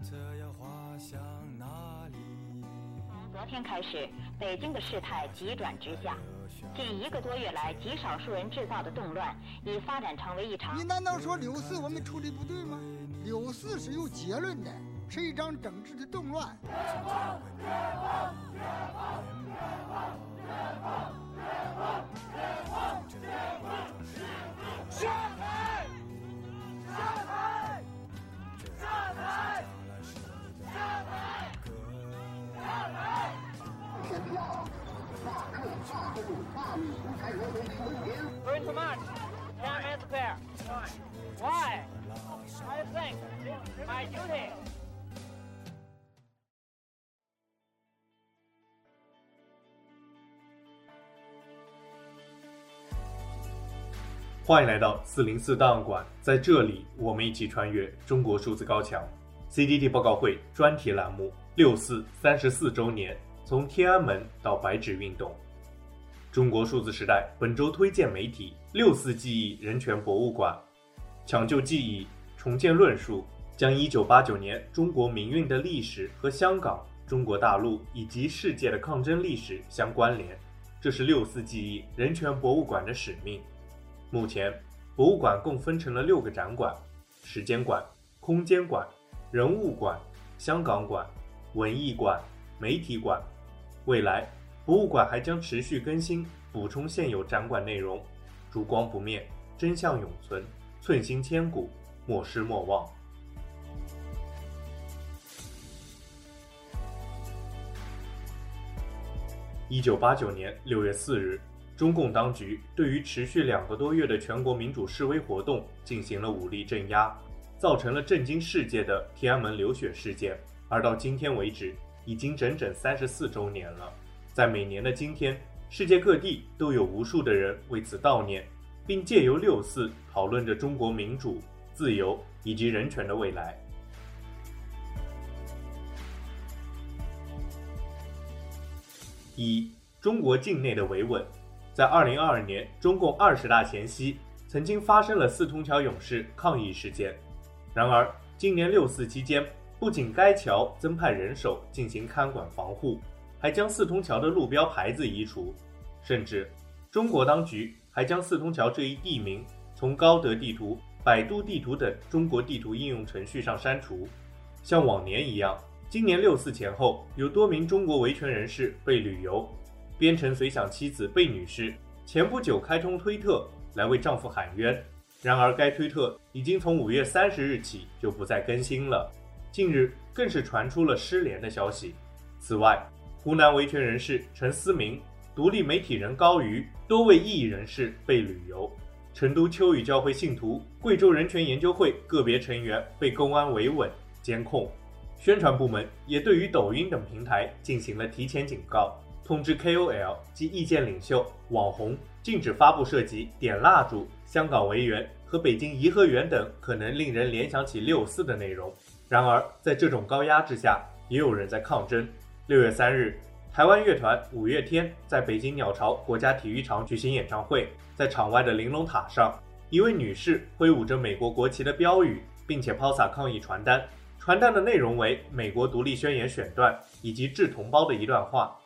从昨天开始，北京的事态急转直下。近一个多月来，极少数人制造的动乱，已发展成为一场……你难道说柳四我们处理不对吗？柳四是有结论的，是一场整治的动乱。下台！员。Going to march. Tiananmen Square. Why? I think my duty. 欢迎来到四零四档案馆，在这里，我们一起穿越中国数字高墙。CDT 报告会专题栏目：六四三十四周年，从天安门到白纸运动。中国数字时代本周推荐媒体：六四记忆人权博物馆。抢救记忆，重建论述，将一九八九年中国民运的历史和香港、中国大陆以及世界的抗争历史相关联，这是六四记忆人权博物馆的使命。目前，博物馆共分成了六个展馆：时间馆、空间馆、人物馆、香港馆、文艺馆、媒体馆。未来，博物馆还将持续更新、补充现有展馆内容。烛光不灭，真相永存，寸心千古，莫失莫忘。一九八九年六月四日。中共当局对于持续两个多月的全国民主示威活动进行了武力镇压，造成了震惊世界的天安门流血事件。而到今天为止，已经整整三十四周年了。在每年的今天，世界各地都有无数的人为此悼念，并借由六四讨论着中国民主、自由以及人权的未来。一、中国境内的维稳。在二零二二年中共二十大前夕，曾经发生了四通桥勇士抗议事件。然而，今年六四期间，不仅该桥增派人手进行看管防护，还将四通桥的路标牌子移除，甚至中国当局还将四通桥这一地名从高德地图、百度地图等中国地图应用程序上删除。像往年一样，今年六四前后，有多名中国维权人士被旅游。边城随想妻子贝女士前不久开通推特来为丈夫喊冤，然而该推特已经从五月三十日起就不再更新了。近日更是传出了失联的消息。此外，湖南维权人士陈思明、独立媒体人高瑜多位异议人士被旅游。成都秋雨教会信徒、贵州人权研究会个别成员被公安维稳监控。宣传部门也对于抖音等平台进行了提前警告。通知 KOL 及意见领袖、网红禁止发布涉及点蜡烛、香港维园和北京颐和园等可能令人联想起六四的内容。然而，在这种高压之下，也有人在抗争。六月三日，台湾乐团五月天在北京鸟巢国家体育场举行演唱会，在场外的玲珑塔上，一位女士挥舞着美国国旗的标语，并且抛洒抗议传单。传单的内容为《美国独立宣言》选段以及致同胞的一段话。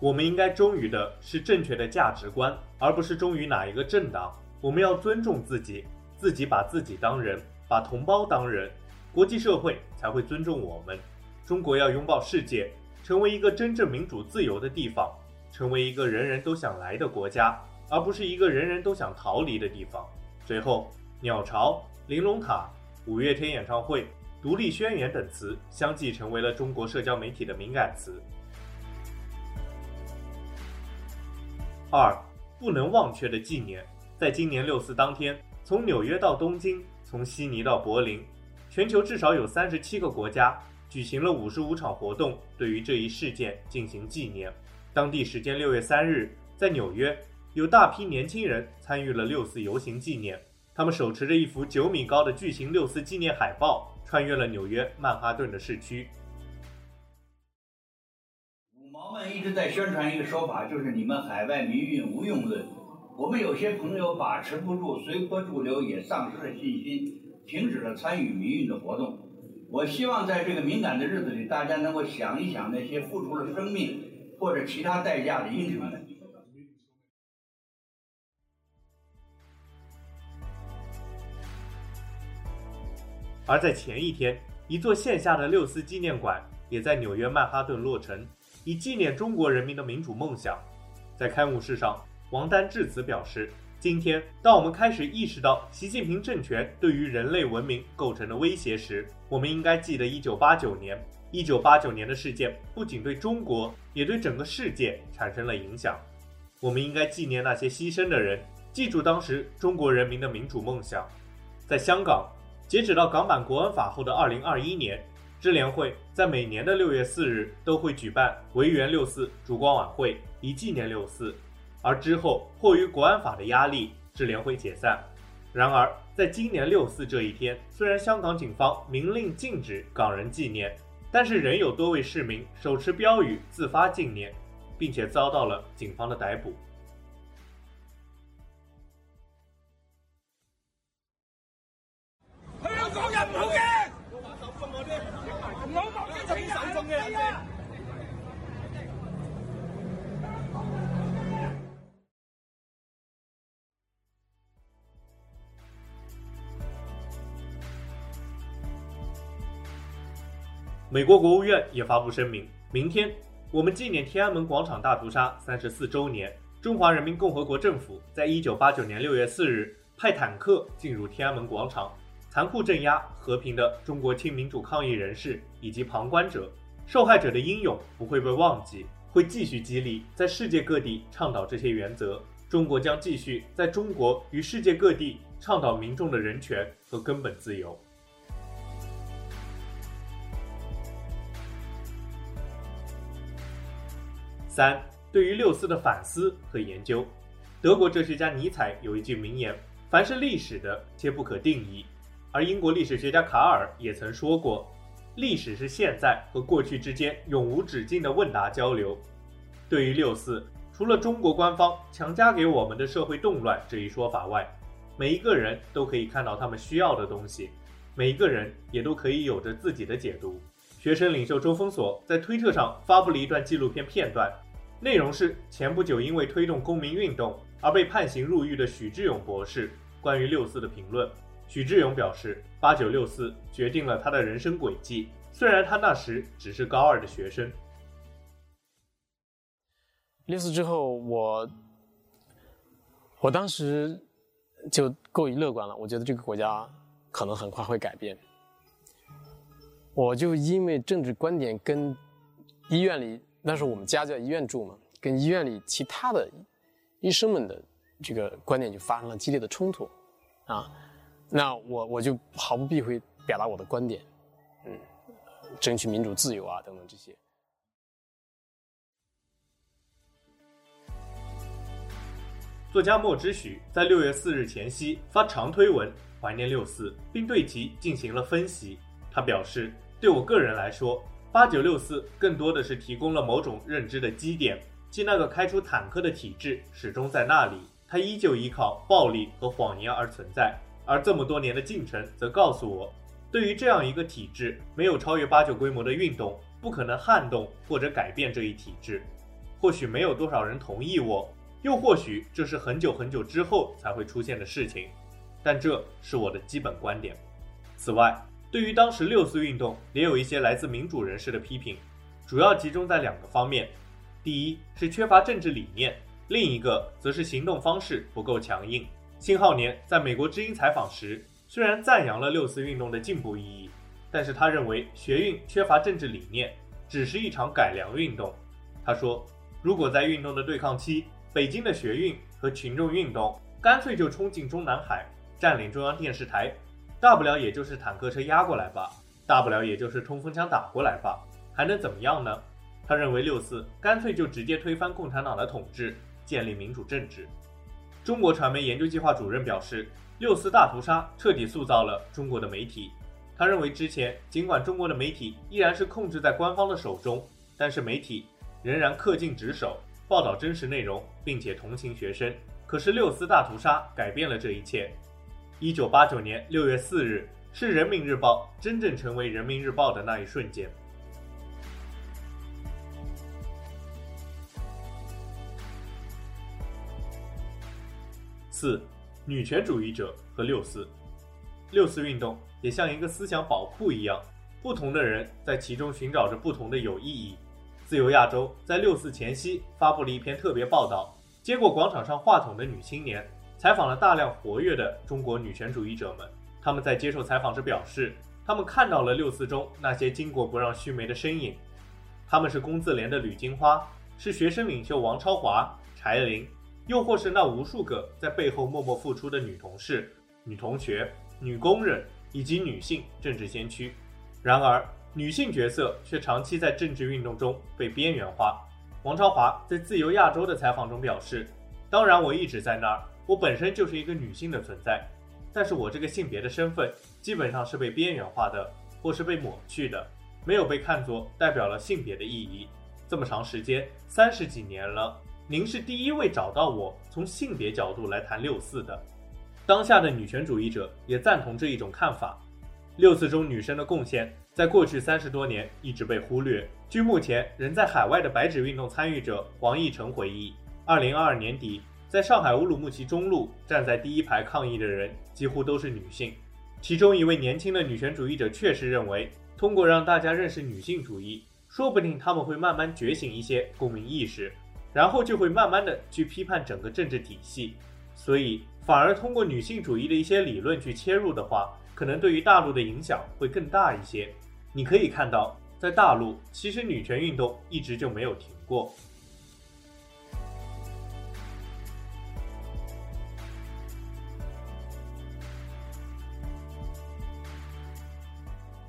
我们应该忠于的是正确的价值观，而不是忠于哪一个政党。我们要尊重自己，自己把自己当人，把同胞当人，国际社会才会尊重我们。中国要拥抱世界，成为一个真正民主自由的地方，成为一个人人都想来的国家，而不是一个人人都想逃离的地方。随后，鸟巢、玲珑塔、五月天演唱会、独立宣言等词相继成为了中国社交媒体的敏感词。二，不能忘却的纪念，在今年六四当天，从纽约到东京，从悉尼到柏林，全球至少有三十七个国家举行了五十五场活动，对于这一事件进行纪念。当地时间六月三日，在纽约，有大批年轻人参与了六四游行纪念，他们手持着一幅九米高的巨型六四纪念海报，穿越了纽约曼哈顿的市区。五毛们一直在宣传一个说法，就是你们海外民运无用论。我们有些朋友把持不住，随波逐流，也丧失了信心，停止了参与民运的活动。我希望在这个敏感的日子里，大家能够想一想那些付出了生命或者其他代价的英雄们。而在前一天，一座线下的六四纪念馆也在纽约曼哈顿落成，以纪念中国人民的民主梦想。在开幕式上，王丹致辞表示：“今天，当我们开始意识到习近平政权对于人类文明构成的威胁时，我们应该记得1989年。1989年的事件不仅对中国，也对整个世界产生了影响。我们应该纪念那些牺牲的人，记住当时中国人民的民主梦想。”在香港。截止到港版国安法后的二零二一年，支联会在每年的六月四日都会举办维园六四烛光晚会，以纪念六四。而之后迫于国安法的压力，智联会解散。然而，在今年六四这一天，虽然香港警方明令禁止港人纪念，但是仍有多位市民手持标语自发纪念，并且遭到了警方的逮捕。美国国务院也发布声明，明天我们纪念天安门广场大屠杀三十四周年。中华人民共和国政府在一九八九年六月四日派坦克进入天安门广场，残酷镇压和平的中国亲民主抗议人士以及旁观者。受害者的英勇不会被忘记，会继续激励在世界各地倡导这些原则。中国将继续在中国与世界各地倡导民众的人权和根本自由。三、对于六四的反思和研究，德国哲学家尼采有一句名言：“凡是历史的，皆不可定义。”而英国历史学家卡尔也曾说过：“历史是现在和过去之间永无止境的问答交流。”对于六四，除了中国官方强加给我们的社会动乱这一说法外，每一个人都可以看到他们需要的东西，每一个人也都可以有着自己的解读。学生领袖周锋所在推特上发布了一段纪录片片段，内容是前不久因为推动公民运动而被判刑入狱的许志永博士关于六四的评论。许志永表示，八九六四决定了他的人生轨迹，虽然他那时只是高二的学生。六四之后，我我当时就过于乐观了，我觉得这个国家可能很快会改变。我就因为政治观点跟医院里，那时候我们家在医院住嘛，跟医院里其他的医生们的这个观点就发生了激烈的冲突，啊，那我我就毫不避讳表达我的观点，嗯，争取民主自由啊等等这些。作家莫之许在六月四日前夕发长推文怀念六四，并对其进行了分析。他表示，对我个人来说，八九六四更多的是提供了某种认知的基点，即那个开出坦克的体制始终在那里，它依旧依靠暴力和谎言而存在。而这么多年的进程则告诉我，对于这样一个体制，没有超越八九规模的运动，不可能撼动或者改变这一体制。或许没有多少人同意我，又或许这是很久很久之后才会出现的事情，但这是我的基本观点。此外，对于当时六四运动，也有一些来自民主人士的批评，主要集中在两个方面：第一是缺乏政治理念，另一个则是行动方式不够强硬。辛浩年在美国之音采访时，虽然赞扬了六四运动的进步意义，但是他认为学运缺乏政治理念，只是一场改良运动。他说，如果在运动的对抗期，北京的学运和群众运动干脆就冲进中南海，占领中央电视台。大不了也就是坦克车压过来吧，大不了也就是冲锋枪打过来吧，还能怎么样呢？他认为六四干脆就直接推翻共产党的统治，建立民主政治。中国传媒研究计划主任表示，六四大屠杀彻底塑造了中国的媒体。他认为之前尽管中国的媒体依然是控制在官方的手中，但是媒体仍然恪尽职守，报道真实内容，并且同情学生。可是六四大屠杀改变了这一切。一九八九年六月四日，是人民日报真正成为人民日报的那一瞬间。四，女权主义者和六四，六四运动也像一个思想宝库一样，不同的人在其中寻找着不同的有意义。自由亚洲在六四前夕发布了一篇特别报道，接过广场上话筒的女青年，采访了大量活跃的中国女权主义者们。他们在接受采访时表示，他们看到了六四中那些巾帼不让须眉的身影。他们是工字连的吕金花，是学生领袖王超华、柴玲。又或是那无数个在背后默默付出的女同事、女同学、女工人以及女性政治先驱，然而女性角色却长期在政治运动中被边缘化。王超华在自由亚洲的采访中表示：“当然，我一直在那儿，我本身就是一个女性的存在，但是我这个性别的身份基本上是被边缘化的，或是被抹去的，没有被看作代表了性别的意义。这么长时间，三十几年了。”您是第一位找到我从性别角度来谈六四的。当下的女权主义者也赞同这一种看法。六四中女生的贡献在过去三十多年一直被忽略。据目前仍在海外的白纸运动参与者黄奕成回忆，二零二二年底在上海乌鲁木齐中路站在第一排抗议的人几乎都是女性。其中一位年轻的女权主义者确实认为，通过让大家认识女性主义，说不定他们会慢慢觉醒一些公民意识。然后就会慢慢的去批判整个政治体系，所以反而通过女性主义的一些理论去切入的话，可能对于大陆的影响会更大一些。你可以看到，在大陆其实女权运动一直就没有停过。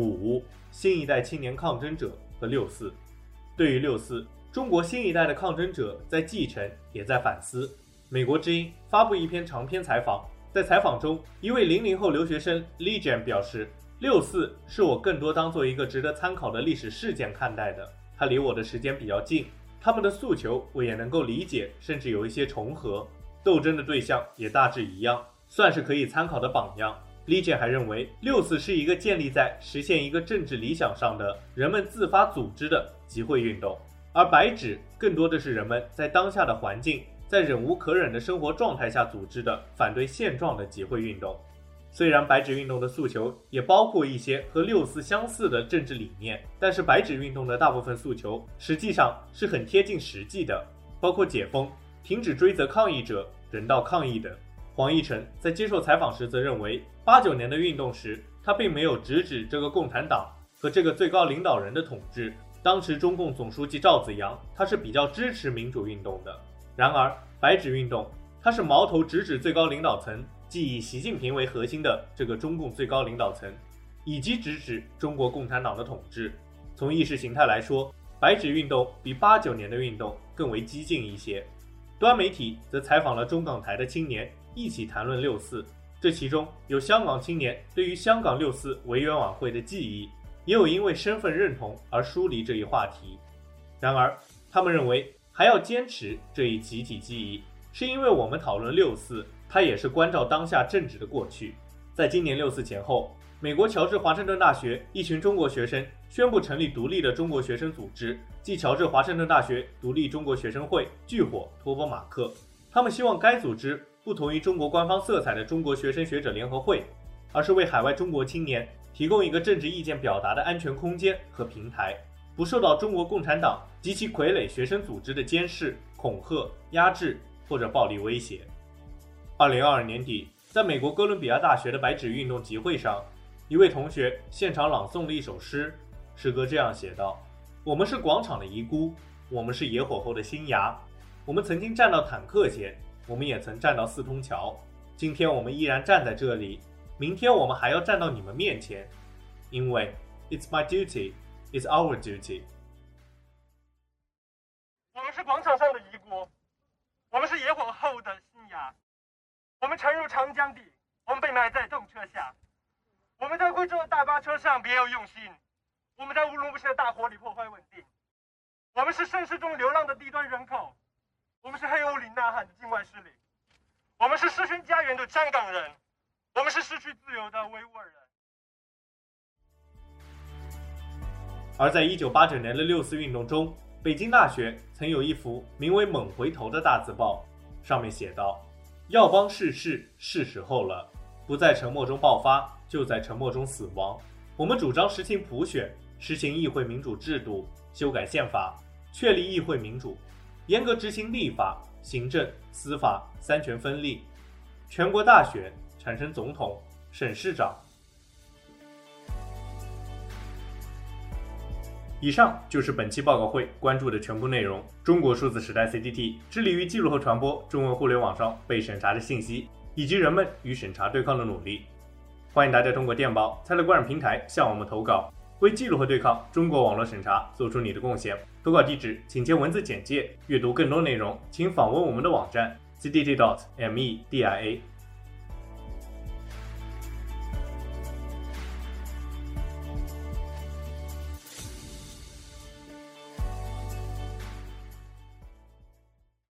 五，新一代青年抗争者和六四，对于六四。中国新一代的抗争者在继承，也在反思。美国之音发布一篇长篇采访，在采访中，一位零零后留学生 Li Jian 表示：“六四是我更多当做一个值得参考的历史事件看待的。它离我的时间比较近，他们的诉求我也能够理解，甚至有一些重合。斗争的对象也大致一样，算是可以参考的榜样。”Li Jian 还认为，六四是一个建立在实现一个政治理想上的人们自发组织的集会运动。而白纸更多的是人们在当下的环境，在忍无可忍的生活状态下组织的反对现状的集会运动。虽然白纸运动的诉求也包括一些和六四相似的政治理念，但是白纸运动的大部分诉求实际上是很贴近实际的，包括解封、停止追责抗议者、人道抗议等。黄义成在接受采访时则认为，八九年的运动时，他并没有直指这个共产党和这个最高领导人的统治。当时中共总书记赵紫阳，他是比较支持民主运动的。然而，白纸运动，他是矛头直指最高领导层，即以习近平为核心的这个中共最高领导层，以及直指中国共产党的统治。从意识形态来说，白纸运动比八九年的运动更为激进一些。端媒体则采访了中港台的青年，一起谈论六四，这其中有香港青年对于香港六四维园晚会的记忆。也有因为身份认同而疏离这一话题，然而他们认为还要坚持这一集体记忆，是因为我们讨论六四，它也是关照当下政治的过去。在今年六四前后，美国乔治华盛顿大学一群中国学生宣布成立独立的中国学生组织，即乔治华盛顿大学独立中国学生会，炬火托波马克。他们希望该组织不同于中国官方色彩的中国学生学者联合会，而是为海外中国青年。提供一个政治意见表达的安全空间和平台，不受到中国共产党及其傀儡学生组织的监视、恐吓、压制或者暴力威胁。二零二二年底，在美国哥伦比亚大学的白纸运动集会上，一位同学现场朗诵了一首诗，诗歌这样写道：“我们是广场的遗孤，我们是野火后的新芽，我们曾经站到坦克前，我们也曾站到四通桥，今天我们依然站在这里。”明天我们还要站到你们面前，因为 it's my duty, it's our duty。我们是广场上的遗孤，我们是野火后的新芽，我们沉入长江底，我们被埋在动车下，我们在贵州的大巴车上别有用心，我们在乌鲁木齐的大火里破坏稳定，我们是盛世中流浪的低端人口，我们是黑屋里呐喊的境外势力，我们是失去家园的站岗人，我们是失去自由的维吾尔人。而在一九八九年的六四运动中，北京大学曾有一幅名为《猛回头》的大字报，上面写道：“要帮世事是时候了，不在沉默中爆发，就在沉默中死亡。我们主张实行普选，实行议会民主制度，修改宪法，确立议会民主。”严格执行立法、行政、司法三权分立，全国大选产生总统、省市长。”以上就是本期报告会关注的全部内容。中国数字时代 CDT 致力于记录和传播中文互联网上被审查的信息，以及人们与审查对抗的努力。欢迎大家通过电报、Telegram 平台向我们投稿，为记录和对抗中国网络审查做出你的贡献。投稿地址请见文字简介。阅读更多内容，请访问我们的网站 cdt.media。